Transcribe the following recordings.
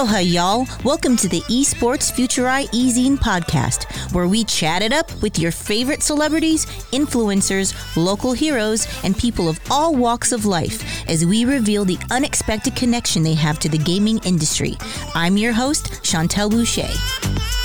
Aloha, y'all. Welcome to the Esports Futurai Ezine podcast, where we chat it up with your favorite celebrities, influencers, local heroes, and people of all walks of life as we reveal the unexpected connection they have to the gaming industry. I'm your host, Chantel Boucher.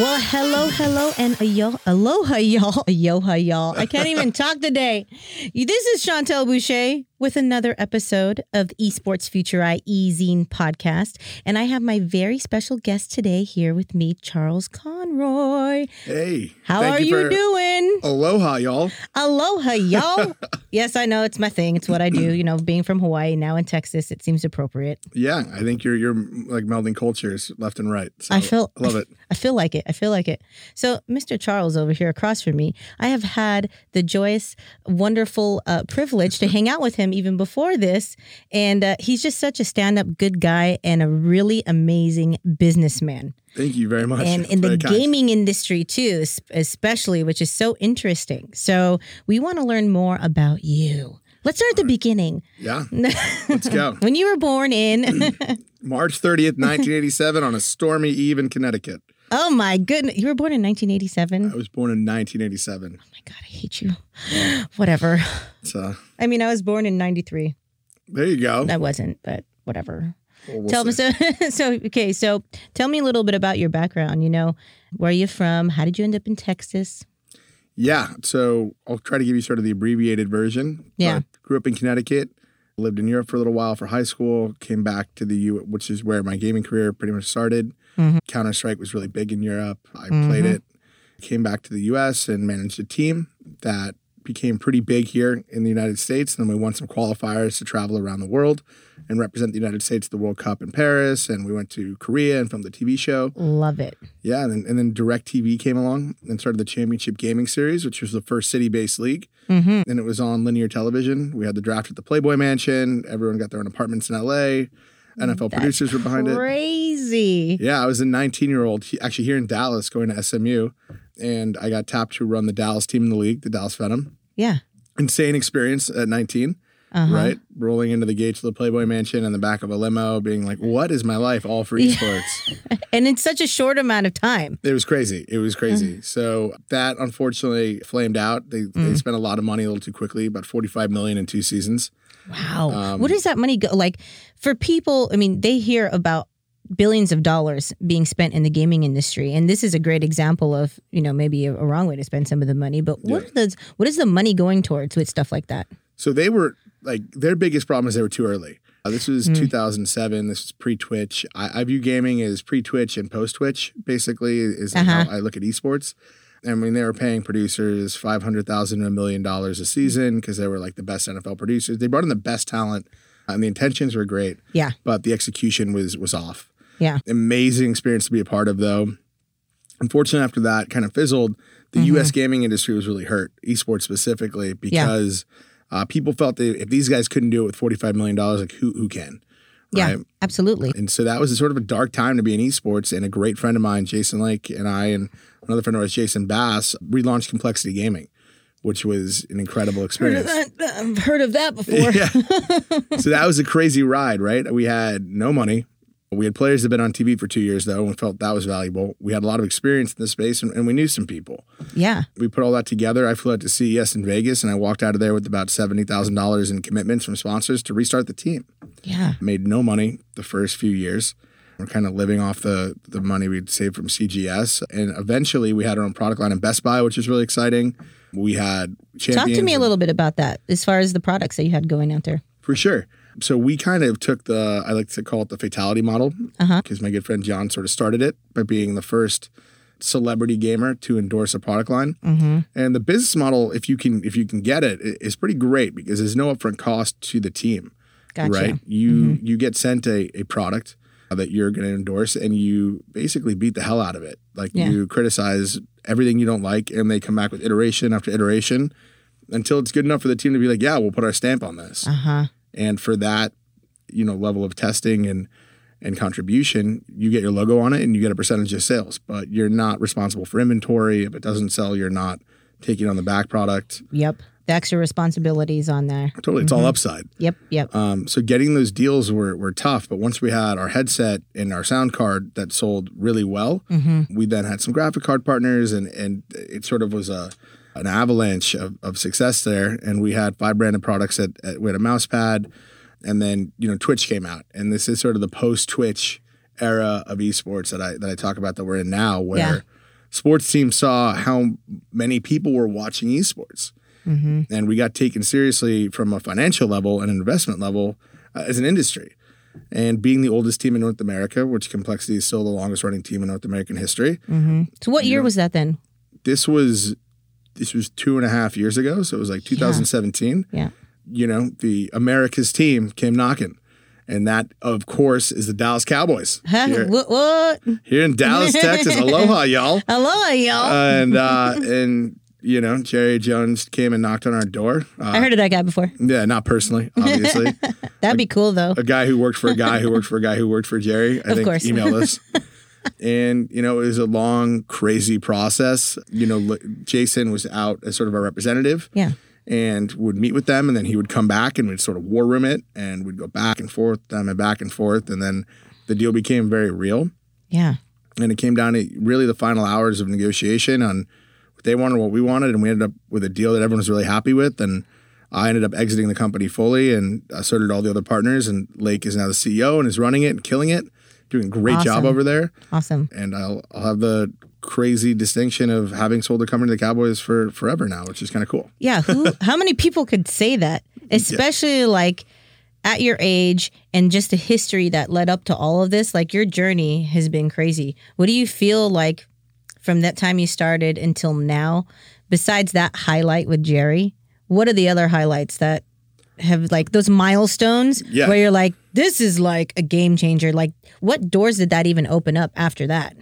Well, hello, hello, and ayo- aloha, y'all. Aloha, y'all. I can't even talk today. This is Chantel Boucher with another episode of Esports Future Eye Ezine podcast. And I have my very special guest today here with me, Charles Conroy. Hey. How are you, for- doing? Aloha, y'all. Aloha, y'all. yes, I know it's my thing. It's what I do. You know, being from Hawaii, now in Texas, it seems appropriate. Yeah, I think you're you're like melding cultures left and right. So I feel I love it. I feel like it. I feel like it. So, Mr. Charles over here across from me, I have had the joyous, wonderful uh, privilege to hang out with him even before this, and uh, he's just such a stand-up good guy and a really amazing businessman. Thank you very much. and in the kind. gaming industry too, especially, which is so interesting. So, we want to learn more about you. Let's start at the beginning. Yeah. Let's go. when you were born in, March 30th, 1987 on a stormy eve in Connecticut. Oh my goodness, you were born in 1987. I was born in 1987. Oh my god, I hate you. whatever. So uh, I mean, I was born in '93. there you go. I wasn't, but whatever. Well, we'll tell me so. So okay, so tell me a little bit about your background. You know, where are you from? How did you end up in Texas? Yeah. So I'll try to give you sort of the abbreviated version. Yeah. Grew up in Connecticut, lived in Europe for a little while for high school, came back to the U, which is where my gaming career pretty much started. Mhm. Counter Strike was really big in Europe. I played Mhm. it. Came back to the US and managed a team that became pretty big here in the United States. And then we won some qualifiers to travel around the world and represent the United States at the World Cup in Paris. And we went to Korea and filmed the TV show. Love it. Yeah, and then, and then DirecTV came along and started the Championship Gaming Series, which was the first city-based league. hmm And it was on linear television. We had the draft at the Playboy Mansion. Everyone got their own apartments in LA. NFL producers were behind it. Crazy. Yeah, I was a 19-year-old actually here in Dallas going to SMU, and I got tapped to run the Dallas team in the league, the Dallas Venom. Yeah. Insane experience at 19, Uh-huh. right? Rolling into the gates of the Playboy Mansion in the back of a limo, being like, "What is my life all for esports?" And in such a short amount of time. It was crazy. It was crazy. Mm. So that unfortunately flamed out. They they spent a lot of money a little too quickly, about 45 million in two seasons. Wow. Um, Where does that money go? Like for people, I mean, they hear about billions of dollars being spent in the gaming industry, and this is a great example of you know maybe a, a wrong way to spend some of the money. But what Yeah. are those? What is the money going towards with stuff like that? So they were like their biggest problem is they were too early. Uh, this was Mm. 2007. This was pre Twitch. I, I view gaming as pre Twitch and post Twitch. Basically, is Uh-huh. how I look at esports. I mean, they were paying producers five hundred thousand to a million dollars a season because they were like the best NFL producers. They brought in the best talent, and the intentions were great. Yeah. but the execution was was off. Yeah. amazing experience to be a part of though. Unfortunately, after that kind of fizzled, the Mm-hmm. U.S. gaming industry was really hurt, esports specifically, because uh, people felt that if these guys couldn't do it with forty-five million dollars, like who who can? Yeah. Right? Absolutely. And so that was a sort of a dark time to be in esports. And a great friend of mine, Jason Lake, and I, and another friend of ours, Jason Bass, relaunched Complexity Gaming, which was an incredible experience. I've heard of that before. Yeah. so that was a crazy ride, right? We had no money. We had players that had been on TV for two years, though, and felt that was valuable. We had a lot of experience in the space, and, and we knew some people. Yeah. We put all that together. I flew out to CES in Vegas, and I walked out of there with about seventy thousand dollars in commitments from sponsors to restart the team. Yeah. Made no money the first few years. We're kind of living off the the money we'd saved from CGS, and eventually we had our own product line in Best Buy, which was really exciting. We had Talk to me a little bit about that as far as the products that you had going out there. For sure. So we kind of took the, I like to call it the Fatal1ty model, Uh-huh. because my good friend John sort of started it by being the first celebrity gamer to endorse a product line. Mm-hmm. And the business model, if you can, if you can get it, is pretty great because there's no upfront cost to the team, Gotcha. right? You you get sent a, a product that you're going to endorse, and you basically beat the hell out of it. Like Yeah. you criticize everything you don't like, and they come back with iteration after iteration until it's good enough for the team to be like, yeah, we'll put our stamp on this Uh huh. and for that you know level of testing and and contribution you get your logo on it and you get a percentage of sales but you're not responsible for inventory if it doesn't sell you're not taking on the back product. Yep. The extra responsibilities on there. Totally, it's all upside. Yep. Yep. Um, so getting those deals were, were tough, but once we had our headset and our sound card that sold really well, we then had some graphic card partners, and and it sort of was a an avalanche of, of success there. And we had five branded products at, at we had a mouse pad, and then you know Twitch came out, and this is sort of the post Twitch era of esports that I that I talk about that we're in now, where Yeah. sports teams saw how many people were watching esports and we got taken seriously from a financial level and an investment level uh, as an industry. And being the oldest team in North America, which Complexity is still the longest running team in North American history, So what year was that then? this was this was two and a half years ago, so it was like 2017. Yeah. You know, the America's team came knocking, and that, of course, is the Dallas Cowboys here, What? what? here in Dallas, Texas. Aloha, y'all! Aloha, y'all. And uh, and you know, Jerry Jones came and knocked on our door. Uh, I heard of that guy before. Yeah, not personally, obviously. That'd be cool though. a guy who worked for a guy who worked for a guy who worked for Jerry. I Of think course. emailed us. and you know, it was a long, crazy process. You know, Jason was out as sort of our representative. Yeah. And would meet with them, and then he would come back, and we'd sort of war room it, and we'd go back and forth, them and back and forth, and then the deal became very real, Yeah. and it came down to really the final hours of negotiation on what they wanted, what we wanted, and we ended up with a deal that everyone was really happy with, and I ended up exiting the company fully, and did all the other partners. And Lake is now the CEO and is running it and killing it, doing a great job over there. Awesome. And I'll I'll have the crazy distinction of having sold the company to the Cowboys for forever now, which is kind of cool. Yeah. Who? how many people could say that? Especially like at your age and just the history that led up to all of this. Like your journey has been crazy. What do you feel like from that time you started until now? Besides that highlight with Jerry, what are the other highlights that have like those milestones Yeah. where you're like, this is like a game changer? Like, what doors did that even open up after that?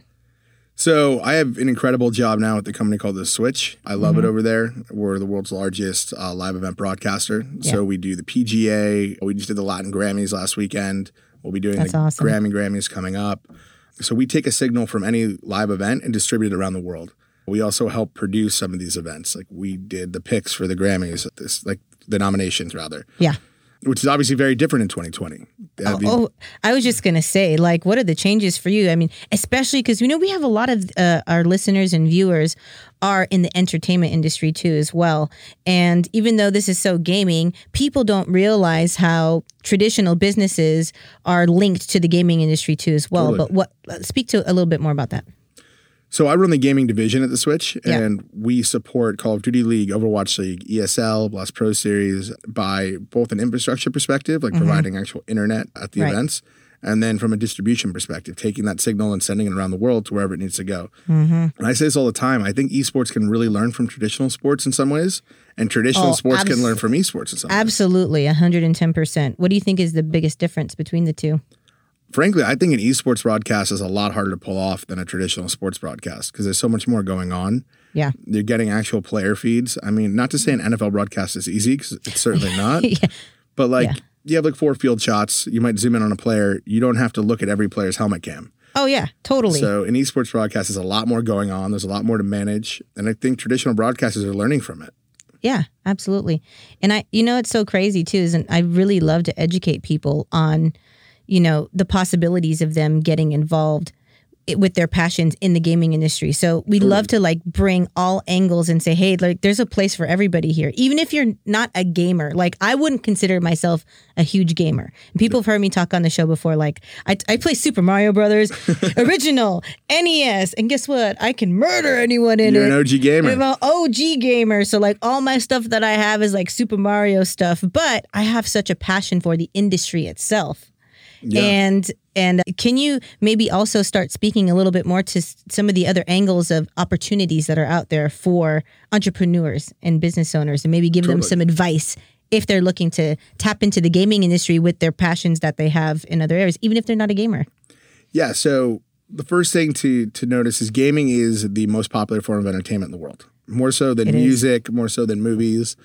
So I have an incredible job now at the company called The Switch. I love Mm-hmm. it over there. We're the world's largest uh, live event broadcaster. Yeah. So we do the PGA. We just did the Latin Grammys last weekend. We'll be doing That's the awesome. Grammy Grammys coming up. So we take a signal from any live event and distribute it around the world. We also help produce some of these events. Like we did the picks for the Grammys, this like the nominations rather, Yeah. Which is obviously very different in 2020. Uh, the- Oh, I was just gonna say, like, what are the changes for you? I mean, especially because you know we have a lot of uh, our listeners and viewers are in the entertainment industry too, as well. And even though this is so gaming, people don't realize how traditional businesses are linked to the gaming industry too, as well. Totally. But what? Speak to a little bit more about that. So I run the gaming division at the Switch, Yeah. and we support Call of Duty League, Overwatch League, ESL, Blast Pro Series by both an infrastructure perspective, like providing actual internet at the Mm-hmm. Right. events, and then from a distribution perspective, taking that signal and sending it around the world to wherever it needs to go. Mm-hmm. And I say this all the time. I think esports can really learn from traditional sports in some ways, and traditional Oh, sports abs- can learn from esports in some ways. Absolutely, hundred and ten percent. What do you think is the biggest difference between the two? Frankly, I think an esports broadcast is a lot harder to pull off than a traditional sports broadcast because there's so much more going on. Yeah. You're getting actual player feeds. I mean, not to say an NFL broadcast is easy because it's certainly not, yeah. but like Yeah. you have like four field shots. You might zoom in on a player. You don't have to look at every player's helmet cam. Oh yeah, totally. So an esports broadcast is a lot more going on. There's a lot more to manage, and I think traditional broadcasters are learning from it. Yeah, absolutely. And I, you know, it's so crazy too, is and I really love to educate people on, you know, the possibilities of them getting involved with their passions in the gaming industry. So we love to like bring all angles and say, hey, like there's a place for everybody here. Even if you're not a gamer, like I wouldn't consider myself a huge gamer. People have heard me talk on the show before, like I, I play Super Mario Brothers, original, NES, and guess what? I can murder anyone in You're it. an OG gamer. I'm an OG gamer, so like all my stuff that I have is like Super Mario stuff, but I have such a passion for the industry itself. Yeah. And and uh, can you maybe also start speaking a little bit more to some of the other angles of opportunities that are out there for entrepreneurs and business owners and maybe give them some advice if they're looking to tap into the gaming industry with their passions that they have in other areas even if they're not a gamer. Yeah. So the first thing to to notice is gaming is the most popular form of entertainment in the world, more so than It is. music, more so than movies.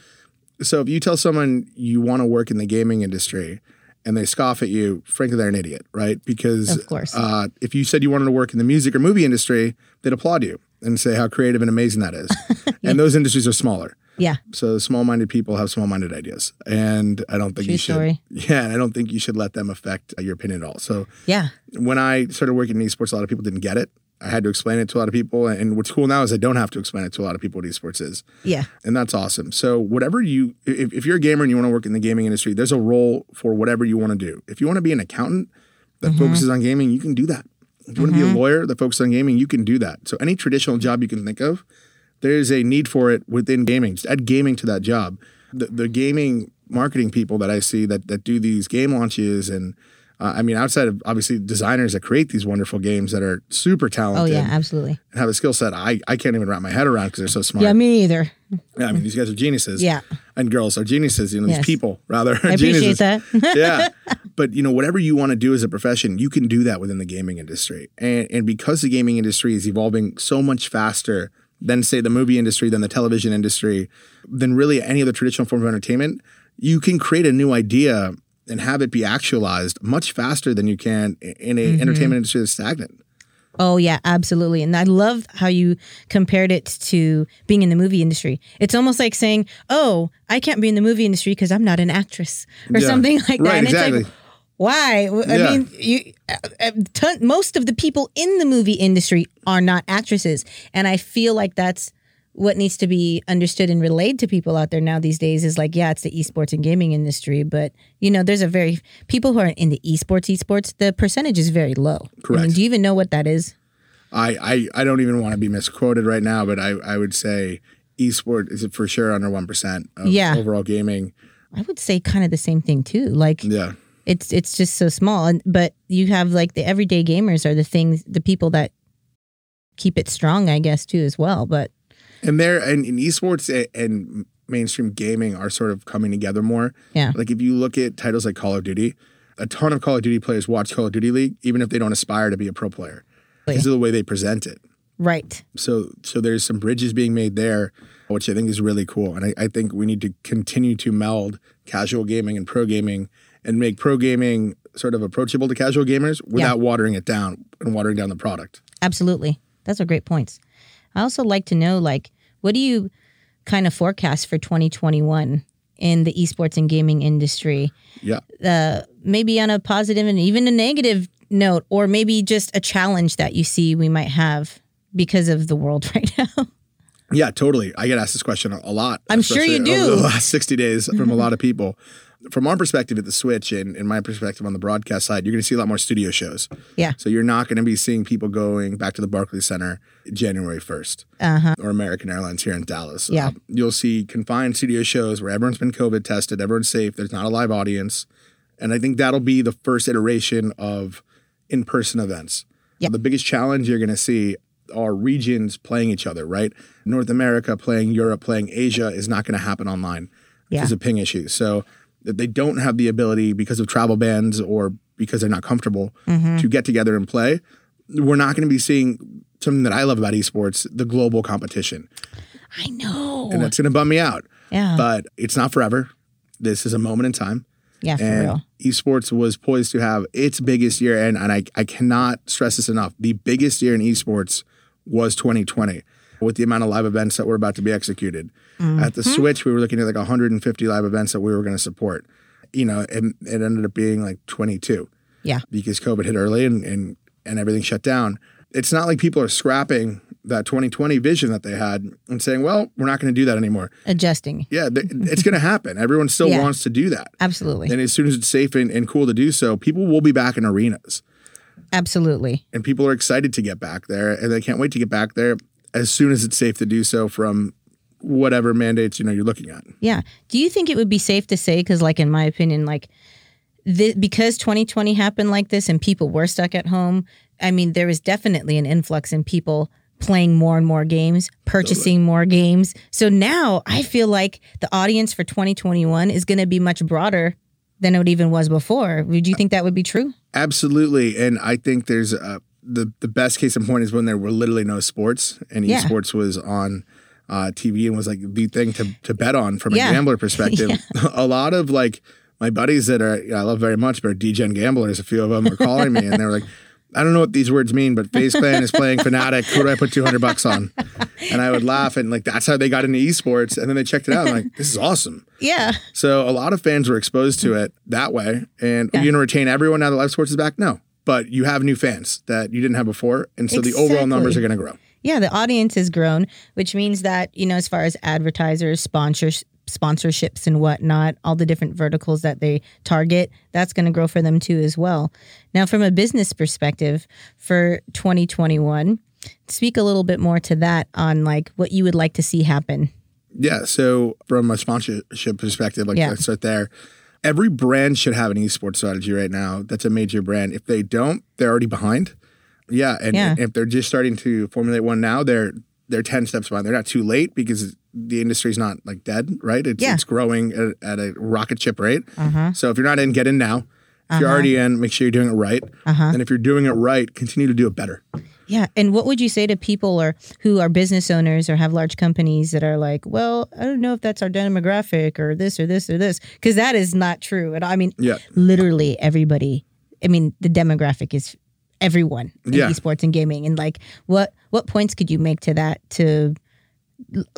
So if you tell someone you want to work in the gaming industry and they scoff at you, frankly, they're an idiot, right? Because Of course. Uh, if you said you wanted to work in the music or movie industry, they'd applaud you. and say how creative and amazing that is. And those industries are smaller. Yeah. So small-minded people have small-minded ideas, and I don't think True you should. story. Yeah, and I don't think you should let them affect uh, your opinion at all. So Yeah. when I started working in esports, a lot of people didn't get it. I had to explain it to a lot of people, and what's cool now is I don't have to explain it to a lot of people what esports is, Yeah. and that's awesome. So whatever you, if, if you're a gamer and you want to work in the gaming industry, there's a role for whatever you want to do. If you want to be an accountant that Mm-hmm. focuses on gaming, you can do that. If you want to be a lawyer that focuses on gaming, you can do that. So any traditional job you can think of, there's a need for it within gaming. Just add gaming to that job. The, the gaming marketing people that I see that that do these game launches and uh, I mean outside of obviously designers that create these wonderful games that are super talented. Oh yeah, absolutely. and have a skill set I, I can't even wrap my head around because they're so smart. Yeah, me either. Yeah, I mean these guys are geniuses. Yeah. and girls are geniuses. You know, Yes. these people rather. I appreciate that. yeah. But you know, whatever you want to do as a profession, you can do that within the gaming industry. And and because the gaming industry is evolving so much faster than say the movie industry, than the television industry, than really any other traditional form of entertainment, you can create a new idea and have it be actualized much faster than you can in a entertainment industry that's stagnant. Oh yeah, absolutely. And I love how you compared it to being in the movie industry. It's almost like saying, "Oh, I can't be in the movie industry because I'm not an actress" or Yeah. something like that. Right, and exactly. it's like, why? I Yeah. mean, you, uh, uh, ton, most of the people in the movie industry are not actresses, and I feel like that's what needs to be understood and relayed to people out there now these days is like yeah it's the esports and gaming industry but you know there's a very people who are in the esports esports the percentage is very low I mean, Correct. do you even know what that is I, I, I don't even want to be misquoted right now, but I, I would say esports is for sure under 1% of Yeah. overall gaming. I would say kind of the same thing too. Like Yeah. it's it's just so small, and but you have like the everyday gamers are the things the people that keep it strong, I guess too as well. But And there and, and esports and mainstream gaming are sort of coming together more. Yeah. Like if you look at titles like Call of Duty, a ton of Call of Duty players watch Call of Duty League, even if they don't aspire to be a pro player, because of the way they present it. right, So so there's some bridges being made there, which I think is really cool. And I, I think we need to continue to meld casual gaming and pro gaming and make pro gaming sort of approachable to casual gamers without watering it down and watering down the product. absolutely, that's a great points. I also like to know like what do you kind of forecast for 2021 in the esports and gaming industry? Yeah. uh, maybe on a positive and even a negative note, or maybe just a challenge that you see we might have because of the world right now. Yeah, totally. I get asked this question a lot. I'm sure you especially over do. the last 60 days from a lot of people. From our perspective at the Switch and, and my perspective on the broadcast side, you're going to see a lot more studio shows. Yeah. So you're not going to be seeing people going back to the Barclays Center January 1st Uh huh. or American Airlines here in Dallas. Yeah. Um, you'll see confined studio shows where everyone's been COVID tested, everyone's safe, there's not a live audience. And I think that'll be the first iteration of in person events. Yeah. The biggest challenge you're going to see are regions playing each other, right? North America playing Europe, playing Asia is not going to happen online Yeah. because of ping issues. So that they don't have the ability because of travel bans or because they're not comfortable Mm-hmm. to get together and play. We're not going to be seeing something that I love about esports, the global competition. I know. And that's going to bum me out. yeah. But it's not forever. This is a moment in time. yeah, for And real. esports was poised to have its biggest year. And, and I, I cannot stress this enough. The biggest year in esports was 2020 with the amount of live events that were about to be executed. At the Mm-hmm. Switch, we were looking at like 150 live events that we were going to support. You know, and it ended up being like 22 Yeah. because COVID hit early and, and, and everything shut down. It's not like people are scrapping that 2020 vision that they had and saying, well, we're not going to do that anymore. Adjusting. Yeah, th- it's going to happen. Everyone still Yeah. wants to do that. Absolutely. And as soon as it's safe and, and cool to do so, people will be back in arenas. Absolutely. And people are excited to get back there and they can't wait to get back there as soon as it's safe to do so from whatever mandates you know you're looking at. Yeah. Do you think it would be safe to say, because, like, in my opinion, like, th- because 2020 happened like this and people were stuck at home, I mean, there was definitely an influx in people playing more and more games, purchasing more games. So now I feel like the audience for 2021 is going to be much broader than it even was before. Would you think that would be true? Absolutely. And I think there's uh, the, the best case in point is when there were literally no sports and Yeah. esports was on uh, TV and was like the thing to, to bet on from Yeah. a gambler perspective. a lot of like my buddies that are I love very much, but are DGen gamblers, a few of them are calling me and they're like, I don't know what these words mean, but FaZe Clan is playing Fnatic. Who do I put 200 bucks on? And I would laugh and like, that's how they got into esports. And then they checked it out. I'm like, this is awesome. Yeah. So a lot of fans were exposed to it that way. And are you going to retain everyone now that live sports is back? No. But you have new fans that you didn't have before. And so the overall numbers are going to grow. Yeah, the audience has grown, which means that, you know, as far as advertisers, sponsors, sponsorships and whatnot, all the different verticals that they target, that's going to grow for them too as well. Now, from a business perspective for 2021, speak a little bit more to that on like what you would like to see happen. Yeah. So from a sponsorship perspective, like Yeah. let's start there. Every brand should have an esports strategy right now. That's a major brand. If they don't, they're already behind. Yeah. And, Yeah. and if they're just starting to formulate one now, they're they're 10 steps behind. They're not too late because the industry's not like dead, right? It's, Yeah. it's growing at, at a rocket ship rate. Uh-huh. So if you're not in, get in now. If you're already in, make sure you're doing it right. Uh-huh. And if you're doing it right, continue to do it better. Yeah, and what would you say to people or who are business owners or have large companies that are like, well, I don't know if that's our demographic or this or this or this, because that is not true. And I mean, Yeah. literally everybody. I mean, the demographic is everyone in Yeah. esports and gaming. And like, what what points could you make to that to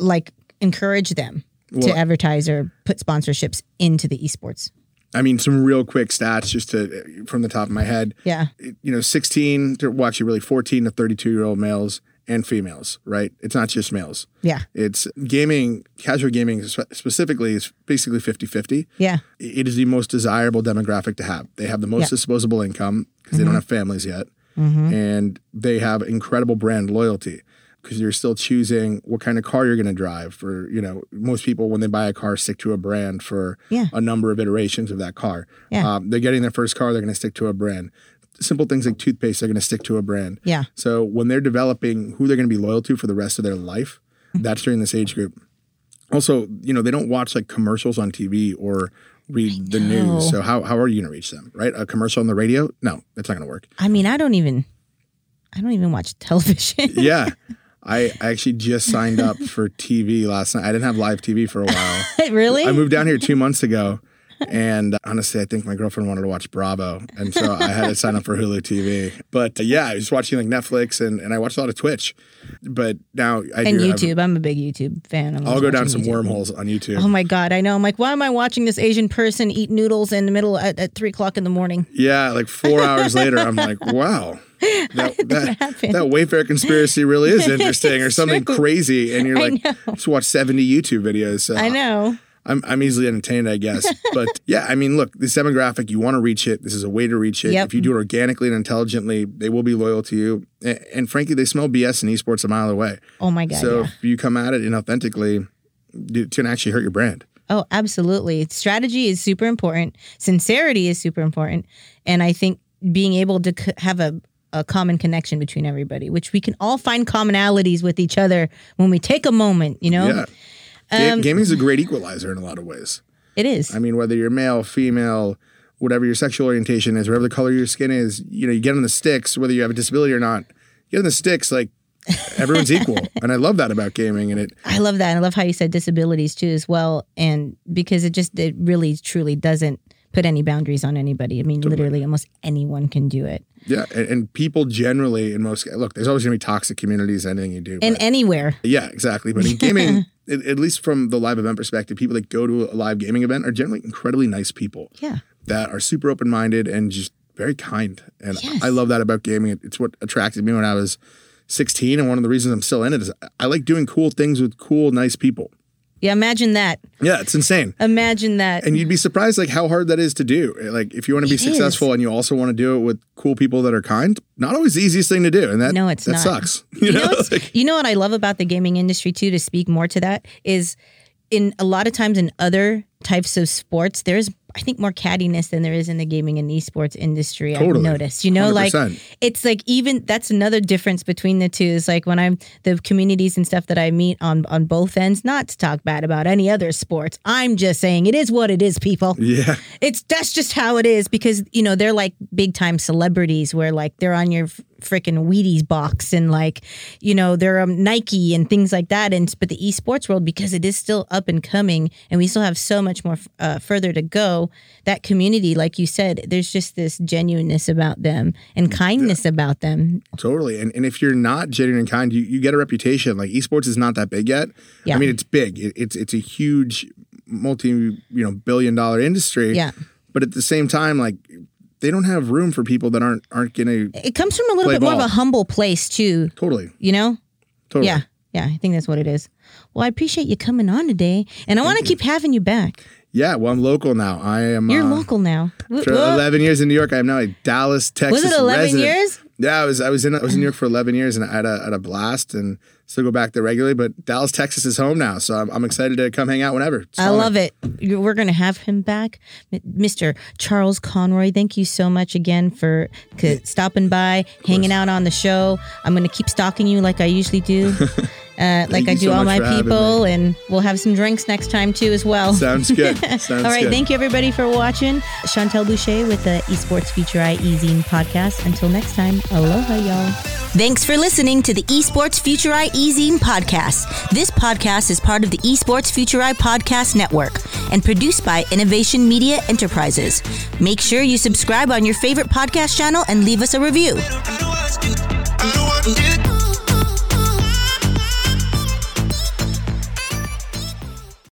like encourage them to advertise or put sponsorships into the esports? I mean, some real quick stats just to from the top of my head. Yeah, you know, 16 to well, actually really 14 to 32 year old males and females, right? It's not just males. yeah, It's gaming, casual gaming specifically is basically 50 50. yeah, It is the most desirable demographic to have. They have the most Yeah. disposable income because they don't have families yet. Mm-hmm. And they have incredible brand loyalty because you're still choosing what kind of car you're going to drive. For, you know, most people, when they buy a car, stick to a brand for Yeah. a number of iterations of that car. Yeah. Um, they're getting their first car, they're going to stick to a brand. Simple things like toothpaste, they're going to stick to a brand. yeah. So when they're developing who they're going to be loyal to for the rest of their life, Mm-hmm. that's during this age group. Also, you know, they don't watch like commercials on TV or read the news. So how, how are you going to reach them, right? A commercial on the radio? No, that's not going to work. I mean, I don't even, I don't even watch television. Yeah. I, I actually just signed up for TV last night. I didn't have live TV for a while. really? I moved down here two months ago. And honestly, I think my girlfriend wanted to watch Bravo. And so I had to sign up for Hulu TV. But uh, yeah, I was watching like Netflix and, and I watched a lot of Twitch. But now I and do, YouTube. I'm, a big YouTube fan. I'm I'll go down some YouTube. wormholes on YouTube. Oh my god, I know. I'm like, why am I watching this Asian person eat noodles in the middle at, at three o'clock in the morning? yeah, like four hours later, I'm like, wow, that that, happen? that Wayfair conspiracy really is interesting, or something true. crazy. And you're like, just watch 70 YouTube videos. So I know. I'm I'm easily entertained, I guess. But yeah, I mean, look, this demographic, you want to reach it. This is a way to reach it. Yep. If you do it organically and intelligently, they will be loyal to you. And, and frankly, they smell BS in esports a mile away. Oh my god. so yeah. if you come at it inauthentically, it can actually hurt your brand. Oh, absolutely. Strategy is super important. Sincerity is super important, and I think being able to c- have a a common connection between everybody, which we can all find commonalities with each other when we take a moment. You know, Yeah. Um, gaming is a great equalizer in a lot of ways. it is. I mean, whether you're male, female, whatever your sexual orientation is, whatever the color of your skin is, you know, you get on the sticks, whether you have a disability or not, you get on the sticks, like everyone's equal. And I love that about gaming. And it, I love that. I love how you said disabilities too, as well, and because it just it really truly doesn't put any boundaries on anybody. I mean, literally, almost anyone can do it, yeah. And, and people generally, in most, look, there's always going to be toxic communities, anything you do. and anywhere. yeah, exactly. But in gaming, at, at least from the live event perspective, people that go to a live gaming event are generally incredibly nice people Yeah, that are super open minded and just very kind. And Yes. I love that about gaming. It's what attracted me when I was 16. And one of the reasons I'm still in it is I like doing cool things with cool, nice people. Yeah. Imagine that. Yeah, it's insane. Imagine that. And you'd be surprised like how hard that is to do. Like if you want to be It successful and you also want to do it with cool people that are kind, not always the easiest thing to do. And that No, it's that not. sucks. You, you know, know, Like, you know what I love about the gaming industry too. To speak more to that is, in a lot of times in other types of sports, there's I think more cattiness than there is in the gaming and esports industry. I've noticed. You know, like 100%. it's like even that's another difference between the two. Is like when I'm the communities and stuff that I meet on on both ends. Not to talk bad about any other sports. I'm just saying it is what it is, people yeah. it's that's just how it is because you know they're like big time celebrities where like they're on your freaking Wheaties box and like, you know, they're um, Nike and things like that. And but the esports world, because it is still up and coming, and we still have so much more uh, further to go. That community, like you said, there's just this genuineness about them and kindness yeah. about them. Totally. And and if you're not genuine and kind, you, you get a reputation. Like esports is not that big yet. Yeah. I mean, it's big. It, it's it's a huge multi you know billion dollar industry. Yeah. But at the same time, like they don't have room for people that aren't aren't gonna. It comes from a little bit ball. more of a humble place too. Totally. You know. Totally. Yeah. Yeah. I think that's what it is. Well, I appreciate you coming on today, and I want to keep having you back. Yeah, well, I'm local now. I am. You're uh, local now. For 11 years in New York, I am now a Dallas, Texas. Was it 11 resident. years? Yeah, I was. I was in. I was in New York for 11 years, and I had a, had a blast, and still go back there regularly. But Dallas, Texas is home now, so I'm, I'm excited to come hang out whenever. I love it. We're going to have him back, Mr. Charles Conroy. Thank you so much again for stopping by, hanging out on the show. I'm going to keep stalking you like I usually do. uh, like I do so all my people, and we'll have some drinks next time too as well. Sounds good. Sounds all right, good. thank you everybody for watching. Chantel Boucher with the Esports Future I Ezine podcast. Until next time, aloha, y'all. Thanks for listening to the Esports Future I Ezine podcast. This podcast is part of the Esports Future I podcast network and produced by Innovation Media Enterprises. Make sure you subscribe on your favorite podcast channel and leave us a review.